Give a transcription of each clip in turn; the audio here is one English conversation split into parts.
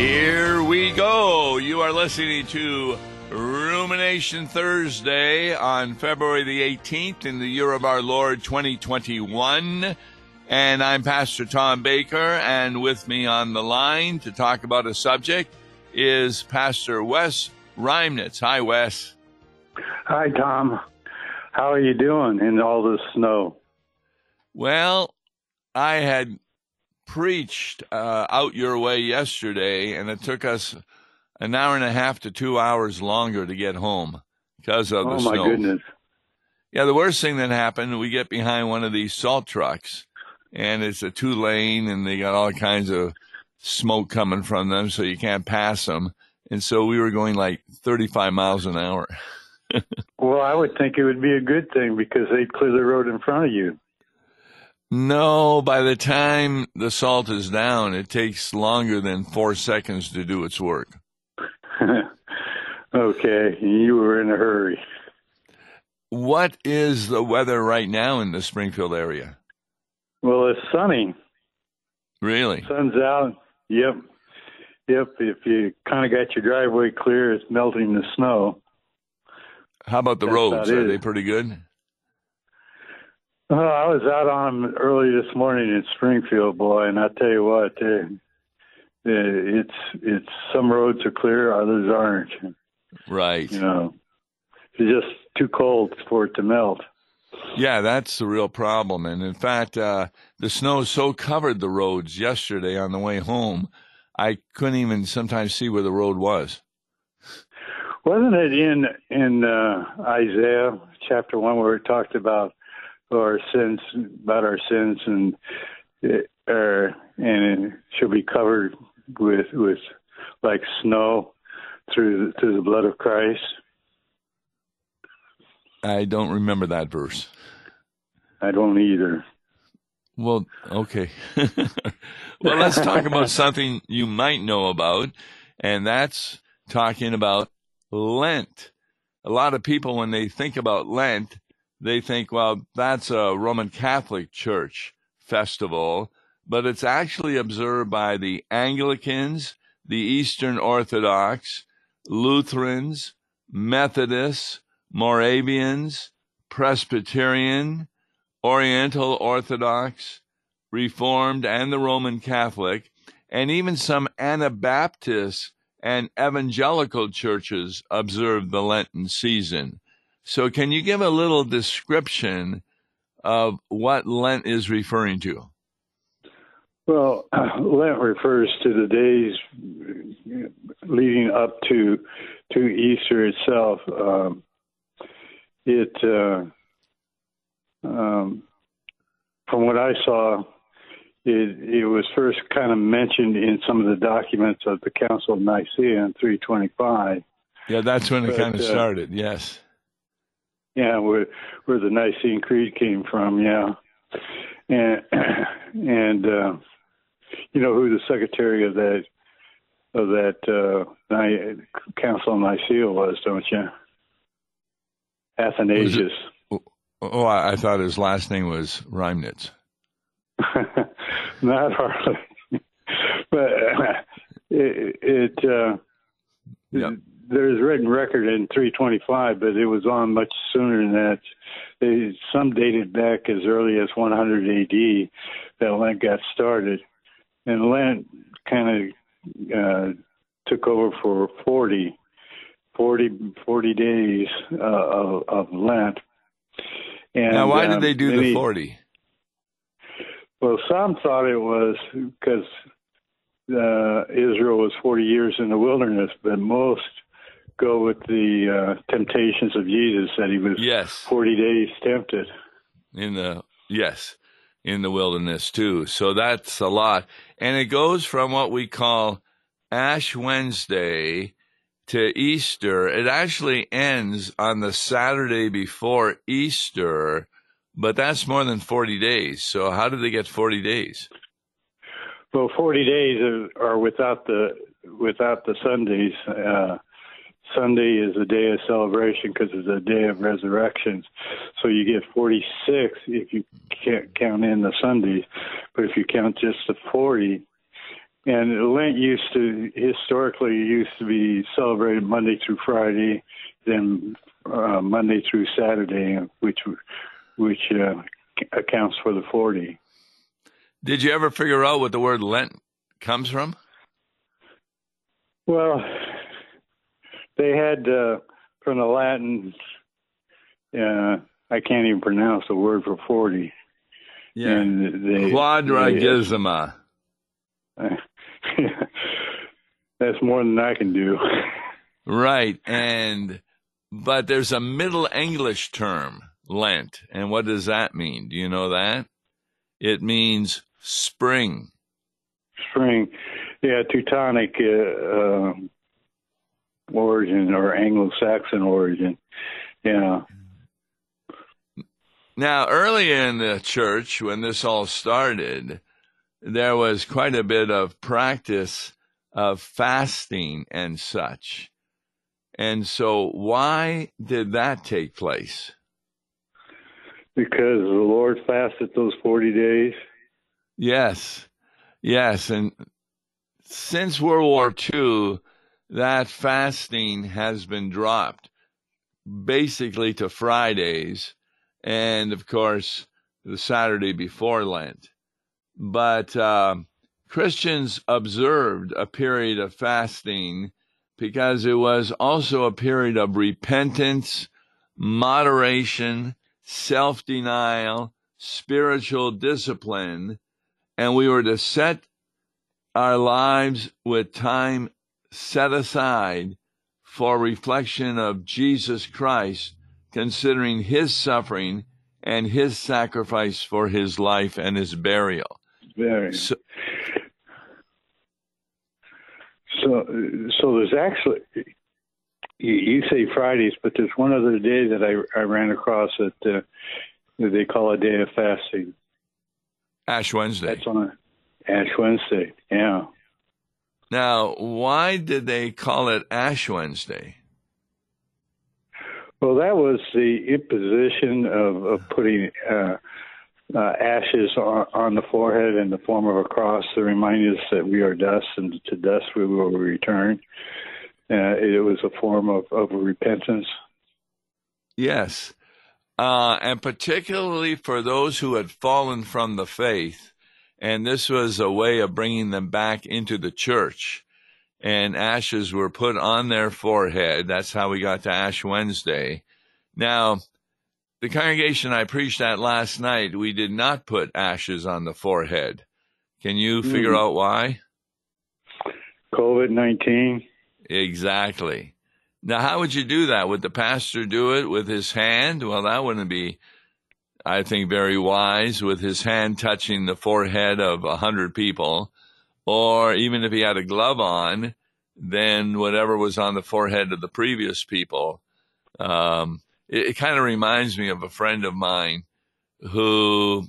Here we go. You are listening to Rumination Thursday on February the 18th in the year of our Lord 2021. And I'm Pastor Tom Baker, and with me on the line to talk about a subject is Pastor Wes Reimnitz. Hi, Wes. Hi, Tom. How are you doing in all this snow? Well, I had preached uh, out your way yesterday, and it took us an hour and a half to two hours longer to get home because of oh, the my goodness. Yeah, the worst thing that happened, we get behind one of these salt trucks, and it's a two lane, and they got all kinds of smoke coming from them, so you can't pass them. And so we were going like 35 miles an hour. Well, I would think it would be a good thing because they'd clear the road in front of you. No, by the time the salt is down, it takes longer than four seconds to do its work. okay, you were in a hurry. What is the weather right now in the Springfield area? Well, it's sunny. Really? Sun's out. Yep. Yep. If you kind of got your driveway clear, it's melting the snow. How about the That's roads? Are it. they pretty good? Oh, I was out on 'em early this morning in Springfield, boy, and I tell you what, uh, uh, it's it's some roads are clear, others aren't. Right. You know, it's just too cold for it to melt. Yeah, that's the real problem. And in fact, uh, the snow so covered the roads yesterday on the way home, I couldn't even sometimes see where the road was. Wasn't it in in uh, Isaiah chapter one where it talked about our sins, about our sins, and it, uh, and it should be covered with with like snow through through the blood of Christ. I don't remember that verse. I don't either. Well, okay. well, let's talk about something you might know about, and that's talking about Lent. A lot of people, when they think about Lent, they think, well, that's a Roman Catholic Church festival, but it's actually observed by the Anglicans, the Eastern Orthodox, Lutherans, Methodists, Moravians, Presbyterian, Oriental Orthodox, Reformed, and the Roman Catholic, and even some Anabaptist and evangelical churches observe the Lenten season. So, can you give a little description of what Lent is referring to? Well, Lent refers to the days leading up to to Easter itself. Um, it, uh, um, from what I saw, it, it was first kind of mentioned in some of the documents of the Council of Nicaea in 325. Yeah, that's when it But, kind of uh, started. Yes. Yeah, where where the Nicene Creed came from. Yeah, and and uh, you know who the secretary of that of that uh, Ni- Council of Nicaea was, don't you? Athanasius. Oh, I, I thought his last name was Reimnitz. Not hardly, but it, it uh, Yeah. There's written record in 325, but it was on much sooner than that. They, some dated back as early as 100 AD that Lent got started, and Lent kind of uh, took over for 40, 40, 40 days uh, of, of Lent. And, now, why did um, they do the 40? well, some thought it was because uh, Israel was 40 years in the wilderness, but most go with the uh, temptations of Jesus that he was Yes. 40 days tempted. in the yes in the wilderness too so that's a lot and it goes from what we call ash wednesday to easter it actually ends on the saturday before easter but that's more than 40 days so how did they get 40 days Well, 40 days are, are without the without the Sundays. Uh, Sunday is a day of celebration because it's a day of resurrections. So you get 46 if you can't count in the Sundays. But if you count just the 40, and Lent used to historically used to be celebrated Monday through Friday, then uh, Monday through Saturday, which which uh, accounts for the forty. Did you ever figure out what the word Lent comes from? Well, they had uh, from the Latin. Uh, I can't even pronounce the word for forty. Yeah. And they, Quadragesima. They, that's more than I can do. right, and but there's a Middle English term, Lent, and what does that mean? Do you know that? It means spring. Spring, yeah, Teutonic uh, uh, origin or Anglo-Saxon origin. Yeah. Now, early in the church, when this all started, there was quite a bit of practice of fasting and such. And so, why did that take place? Because the Lord fasted those 40 days. Yes, yes. And since World War II, that fasting has been dropped basically to Fridays and, of course, the Saturday before Lent. But uh, Christians observed a period of fasting because it was also a period of repentance, moderation, self denial, spiritual discipline, and we were to set our lives with time set aside for reflection of Jesus Christ, considering his suffering and his sacrifice for his life and his burial. Very. So, so, so there's actually you, you, say Fridays, but there's one other day that I, I ran across that, uh, that they call a day of fasting. Ash Wednesday. That's on Ash Wednesday. Yeah. Now, why did they call it Ash Wednesday? Well, that was the imposition of, of putting uh, uh, ashes on, on, the forehead in the form of a cross to remind us that we are dust and to dust we will return. Uh, it was a form of, of repentance. Yes. Uh, and particularly for those who had fallen from the faith. And this was a way of bringing them back into the church. And ashes were put on their forehead. That's how we got to Ash Wednesday. Now, the congregation I preached at last night, we did not put ashes on the forehead. Can you hmm. figure mm. out why? COVID 19. Exactly. Now, how would you do that? Would the pastor do it with his hand? Well, that wouldn't be, I think, very wise with his hand touching the forehead of a hundred people. Or even if he had a glove on, then whatever was on the forehead of the previous people. Um, it, it kind of reminds me of a friend of mine who,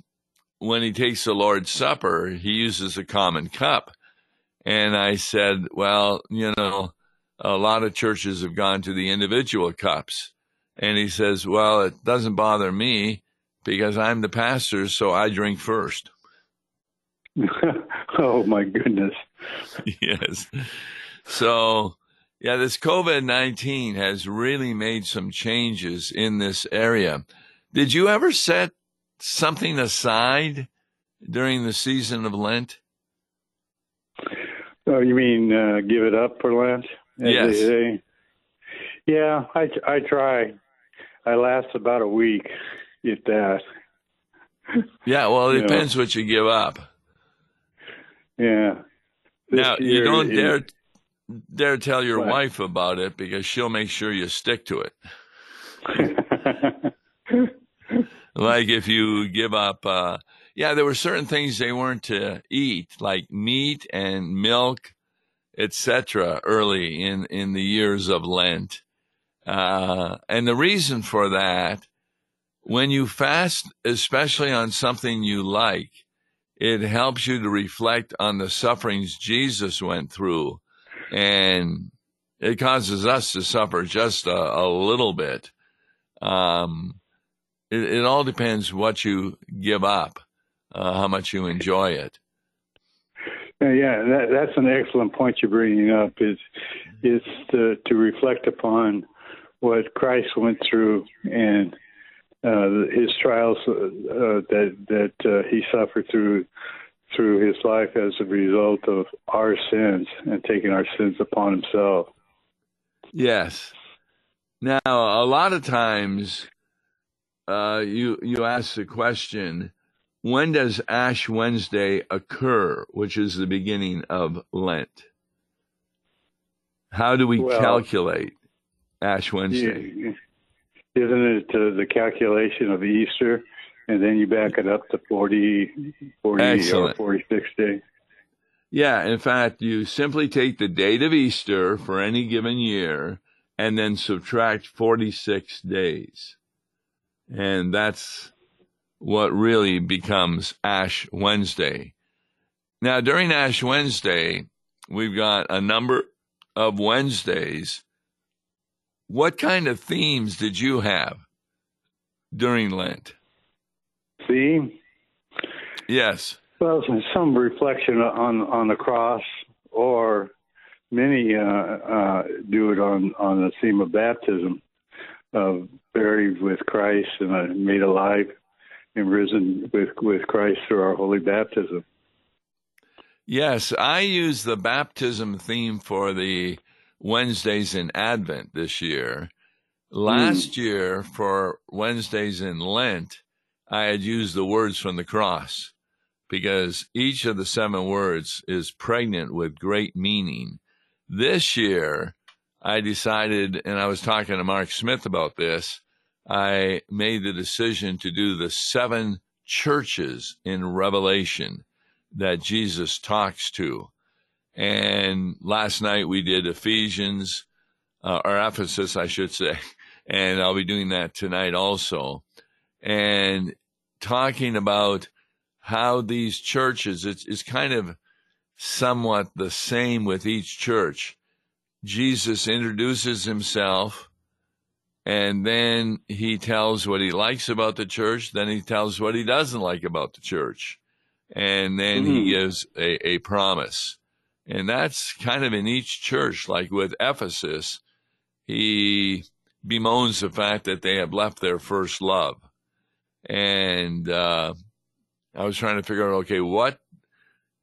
when he takes the Lord's Supper, he uses a common cup. And I said, well, you know, a lot of churches have gone to the individual cups. And he says, well, it doesn't bother me because I'm the pastor, so I drink first. oh, my goodness. yes. So yeah, this COVID 19 has really made some changes in this area. Did you ever set something aside during the season of Lent? Oh, you mean uh, give it up for Lent? Yes. Yeah, I, I try. I last about a week, if that. Yeah, well, it depends know. what you give up. Yeah. This now, you don't dare dare tell your wife about it because she'll make sure you stick to it. like if you give up, uh, yeah, there were certain things they weren't to eat, like meat and milk, etc. Early in in the years of Lent, uh, and the reason for that, when you fast, especially on something you like, it helps you to reflect on the sufferings Jesus went through and it causes us to suffer just a, a little bit. Um, it, it, all depends what you give up, uh, how much you enjoy it. Uh, yeah, that, that's an excellent point you're bringing up. Is is to, to reflect upon what Christ went through and his trials uh, that that uh, he suffered through through his life as a result of our sins and taking our sins upon himself. Yes. Now, a lot of times, uh, you you ask the question, when does Ash Wednesday occur, which is the beginning of Lent? How do we well, calculate Ash Wednesday? Isn't uh, the calculation of Easter, and then you back it up to 40, 40 Excellent. or 46 days? Yeah, in fact, you simply take the date of Easter for any given year and then subtract 46 days. And that's what really becomes Ash Wednesday. Now, during Ash Wednesday, we've got a number of Wednesdays. What kind of themes did you have during Lent? Theme? Yes. Well, some reflection on on the cross, or many uh, uh, do it on on the theme of baptism, uh, buried with Christ and uh, made alive and risen with, with Christ through our holy baptism. Yes, I use the baptism theme for the Wednesdays in Advent this year. Last mm. year, for Wednesdays in Lent, I had used the words from the cross because each of the seven words is pregnant with great meaning. This year, I decided, and I was talking to Mark Smith about this, I made the decision to do the seven churches in Revelation that Jesus talks to. And last night we did Ephesians, uh, or Ephesus, I should say, and I'll be doing that tonight also. And talking about how these churches, it's, it's kind of somewhat the same with each church. Jesus introduces himself and then he tells what he likes about the church. Then he tells what he doesn't like about the church. And then mm-hmm. he gives a, a promise. And that's kind of in each church. Like with Ephesus, he bemoans the fact that they have left their first love. And uh, I was trying to figure out okay, what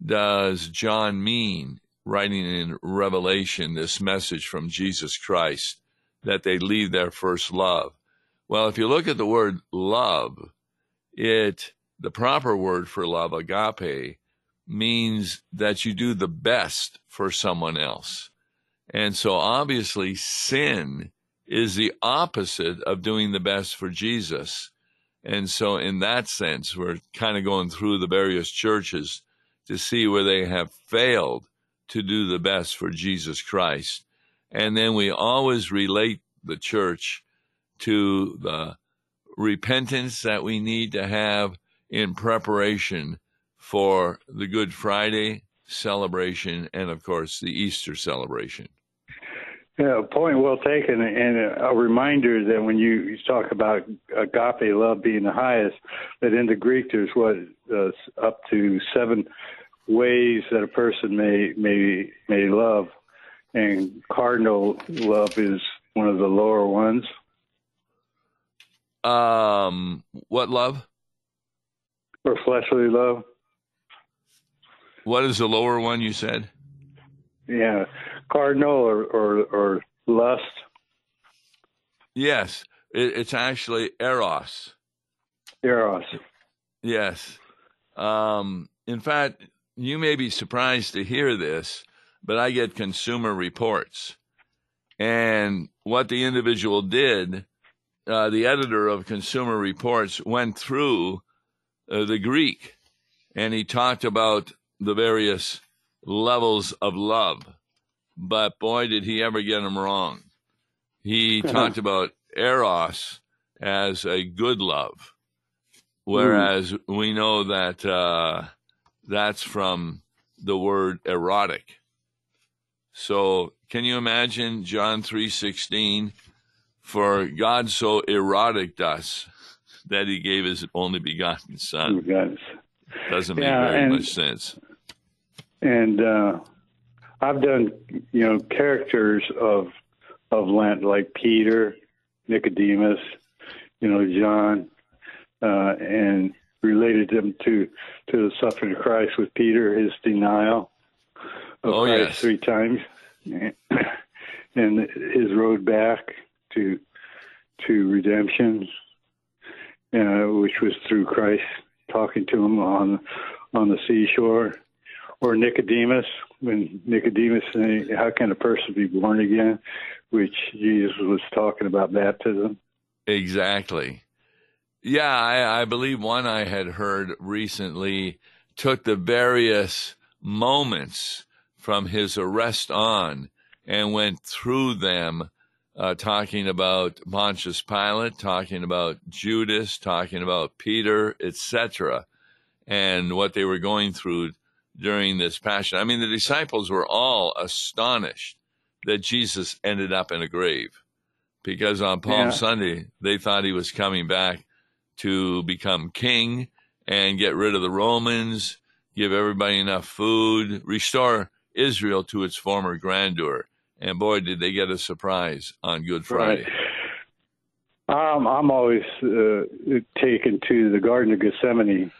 does John mean writing in Revelation this message from Jesus Christ? that they leave their first love. Well, if you look at the word love, it, the proper word for love, agape, means that you do the best for someone else. And so obviously sin is the opposite of doing the best for Jesus. And so in that sense, we're kind of going through the various churches to see where they have failed to do the best for Jesus Christ. And then we always relate the church to the repentance that we need to have in preparation for the Good Friday celebration and, of course, the Easter celebration. Yeah, point well taken, and a reminder that when you, talk about agape love being the highest, that in the Greek there's what uh, up to seven ways that a person may may may love, and cardinal love is one of the lower ones. Um, what love? Or fleshly love. What is the lower one you said? Yeah, cardinal or or, or lust. Yes, it, it's actually eros. Eros. Yes. Um, in fact, you may be surprised to hear this, but I get consumer reports. And what the individual did, uh, the editor of Consumer Reports went through uh, the Greek and he talked about the various levels of love. But boy, did he ever get them wrong. He talked about eros as a good love, whereas mm. we know that uh, that's from the word erotic. So can you imagine John 3:16 for God so erotic us that he gave his only begotten son. Yes. Doesn't make yeah, very much sense. and uh, I've done you know characters of of Lent like Peter, Nicodemus, you know John, uh, and related them to to the suffering of Christ with Peter, his denial of Oh, Christ yes. three times, and his road back to to redemption, uh, which was through Christ talking to him on on the seashore, or Nicodemus when Nicodemus said, "How can a person be born again?" Which Jesus was talking about baptism. Exactly. Yeah, I, I believe one I had heard recently took the various moments from his arrest on and went through them, uh, talking about Pontius Pilate, talking about Judas, talking about Peter, etc., and what they were going through during this passion. I mean, the disciples were all astonished that Jesus ended up in a grave because on Palm Yeah. Sunday they thought he was coming back to become king and get rid of the Romans, give everybody enough food, restore Israel to its former grandeur. And boy, did they get a surprise on Good Friday. Um, I'm always uh, taken to the Garden of Gethsemane,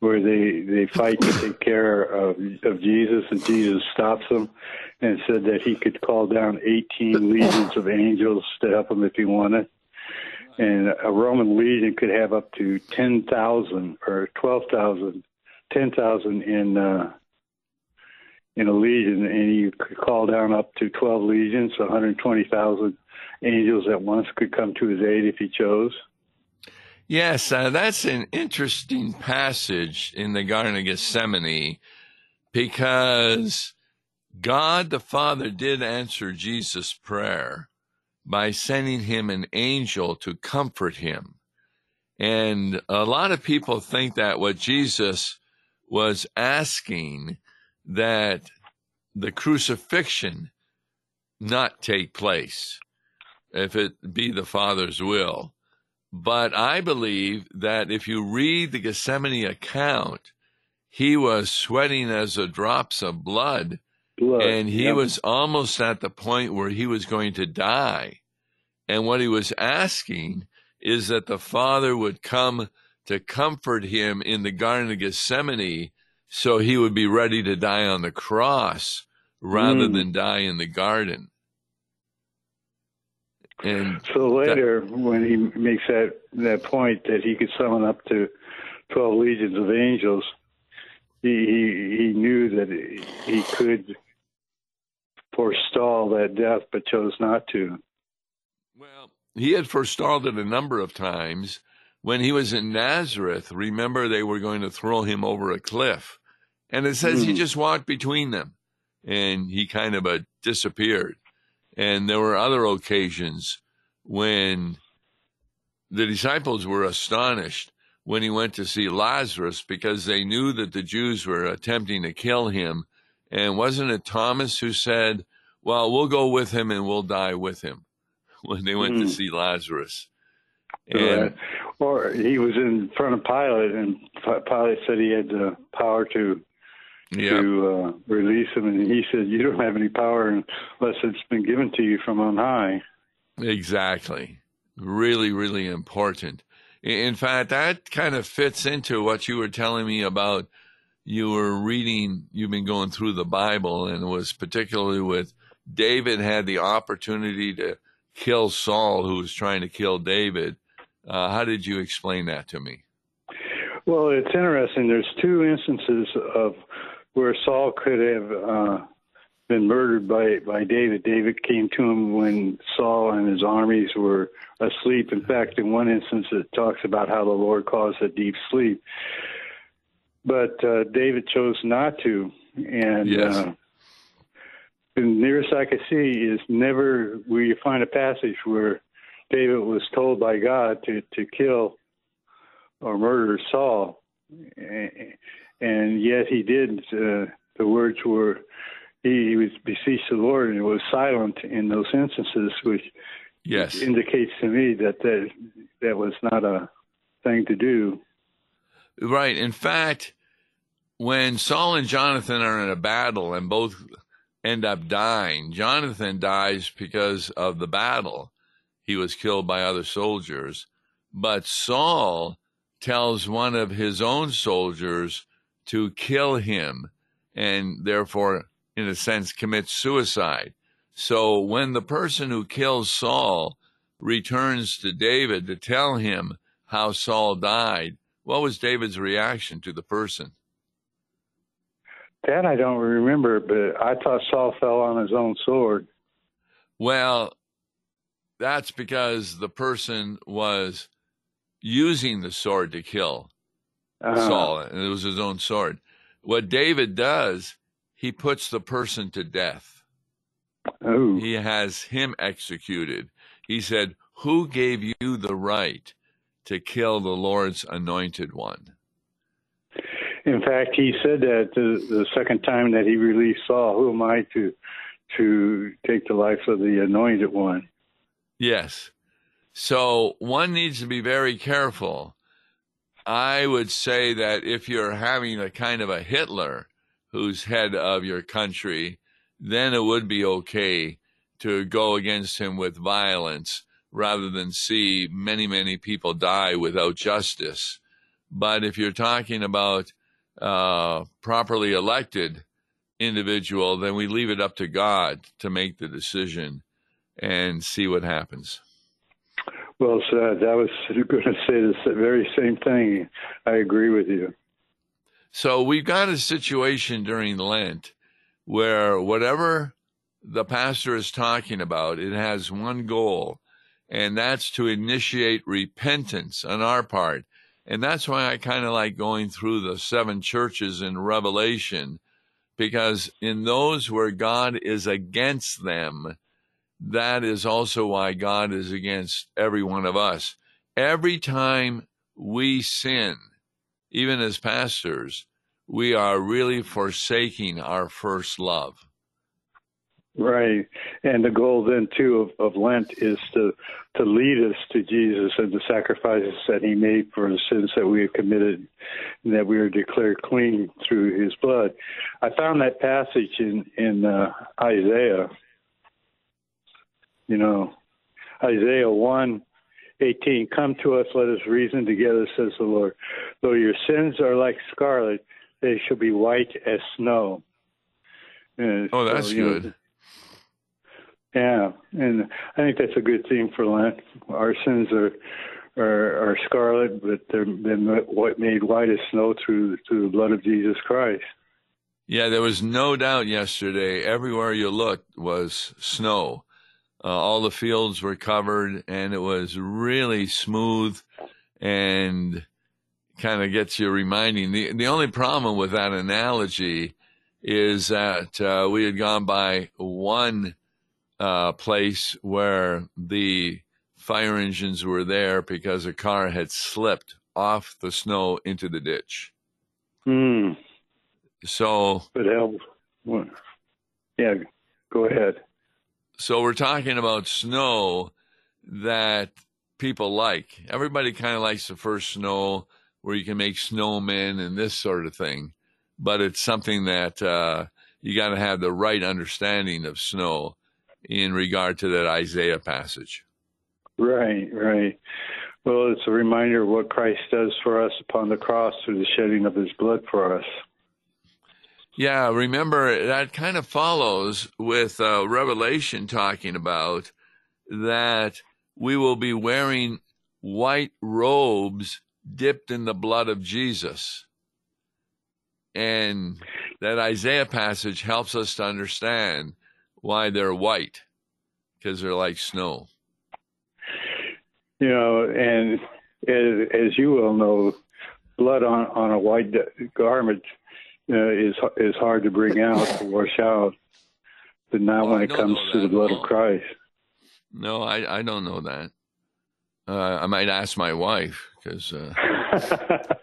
where they they fight to take care of of Jesus, and Jesus stops them and said that he could call down 18 legions of angels to help him if he wanted. And a Roman legion could have up to 10,000 or 12,000, 10,000 in uh, in a legion, and you could call down up to 12 legions, so 120,000 angels at once could come to his aid if he chose. Yes, uh, that's an interesting passage in the Garden of Gethsemane because God the Father did answer Jesus' prayer by sending him an angel to comfort him. And a lot of people think that what Jesus was asking that the crucifixion not take place if it be the Father's will. But I believe that if you read the Gethsemane account, he was sweating as the drops of blood, Blood. and he Yep. was almost at the point where he was going to die. And what he was asking is that the Father would come to comfort him in the Garden of Gethsemane so he would be ready to die on the cross rather Mm. than die in the garden. And So later, when he makes that that point that he could summon up to twelve legions of angels, he he, he knew that he could forestall that death, but chose not to. Well, he had forestalled it a number of times. When he was in Nazareth, remember they were going to throw him over a cliff. And it says he Hmm. just walked between them and he kind of uh, disappeared. And there were other occasions when the disciples were astonished when he went to see Lazarus because they knew that the Jews were attempting to kill him. And wasn't it Thomas who said, Well, we'll go with him and we'll die with him when they went to Hmm. see Lazarus? And or he was in front of Pilate, and Pilate said he had the power to yeah, to uh, release him, and he said, "You don't have any power unless it's been given to you from on high." exactly. Really, really important. In fact, that kind of fits into what you were telling me about. You were reading, you've been going through the Bible, and it was particularly with David had the opportunity to kill Saul, who was trying to kill David. Uh, how did you explain that to me? Well, it's interesting. There's two instances of where Saul could have uh, been murdered by by David. David came to him when Saul and his armies were asleep. In fact, in one instance, it talks about how the Lord caused a deep sleep. But uh, David chose not to, and Yes. uh, the nearest I could see is never where you find a passage where David was told by God to to kill or murder Saul, and yet he did. Uh, the words were he, he was beseeched the Lord, and was silent in those instances, which Yes. indicates to me that that that was not a thing to do. Right. In fact, when Saul and Jonathan are in a battle and both end up dying, Jonathan dies because of the battle. He was killed by other soldiers. But Saul tells one of his own soldiers to kill him and therefore, in a sense, commits suicide. So when the person who kills Saul returns to David to tell him how Saul died, what was David's reaction to the person? That I don't remember, but I thought Saul fell on his own sword. Well, that's because the person was using the sword to kill uh-huh. Saul, and it was his own sword. What David does, he puts the person to death. Oh. He has him executed. He said, Who gave you the right to kill the Lord's anointed one? In fact, he said that the, the second time that he released Saul, who am I to to take the life of the anointed one? Yes. So one needs to be very careful. I would say that if you're having a kind of a Hitler who's head of your country, then it would be okay to go against him with violence rather than see many, many people die without justice. But if you're talking about uh, properly elected individual, then we leave it up to God to make the decision and see what happens. Well said. I was going to say the very same thing. I agree with you. So we've got a situation during Lent where whatever the pastor is talking about, it has one goal, and that's to initiate repentance on our part and that's why I kind of like going through the seven churches in Revelation, because in those where God is against them, that is also why God is against every one of us. Every time we sin, even as pastors, we are really forsaking our first love. Right, and the goal then too of, of Lent is to to lead us to Jesus and the sacrifices that He made for the sins that we have committed, and that we are declared clean through His blood. I found that passage in in uh, Isaiah. You know, Isaiah one eighteen. Come to us, let us reason together, says the Lord. Though your sins are like scarlet, they shall be white as snow. And oh, that's so, good. Know, yeah, and I think that's a good theme for Lent. Our sins are are, are scarlet, but they're been made white as snow through through the blood of Jesus Christ. Yeah, there was no doubt yesterday. Everywhere you looked was snow. Uh, all the fields were covered, and it was really smooth, and kind of gets you reminding. the The only problem with that analogy is that uh, we had gone by one uh, place where the fire engines were there because a car had slipped off the snow into the ditch. Hmm. So. But help. Yeah, go ahead. So we're talking about snow that people like. Everybody kind of likes the first snow where you can make snowmen and this sort of thing, but it's something that uh, you got to have the right understanding of snow in regard to that Isaiah passage. Right, right. Well, it's a reminder of what Christ does for us upon the cross through the shedding of his blood for us. Yeah, remember that kind of follows with uh, Revelation talking about that we will be wearing white robes dipped in the blood of Jesus. And that Isaiah passage helps us to understand why they're white because they're like snow. You know, and as, as you will know, blood on, on a white garment uh, is is hard to bring out to wash out, but not when it comes to the blood of Christ. No, I I don't know that. Uh, I might ask my wife because. Uh...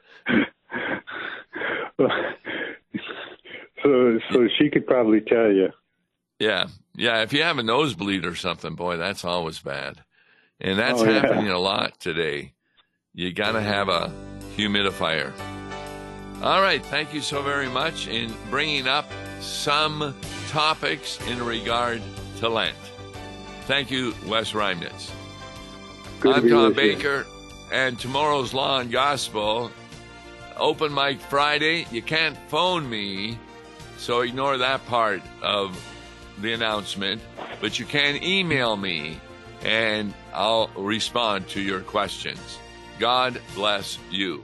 so so she could probably tell you. Yeah, yeah. If you have a nosebleed or something, boy, that's always bad, and that's oh, happening yeah. a lot today. You got to have a humidifier. All right. Thank you so very much in bringing up some topics in regard to Lent. Thank you, Wes Reimnitz. Good I'm be Tom with you. Baker, and tomorrow's Law and Gospel, open mic Friday. You can't phone me, so ignore that part of the announcement, but you can email me, and I'll respond to your questions. God bless you.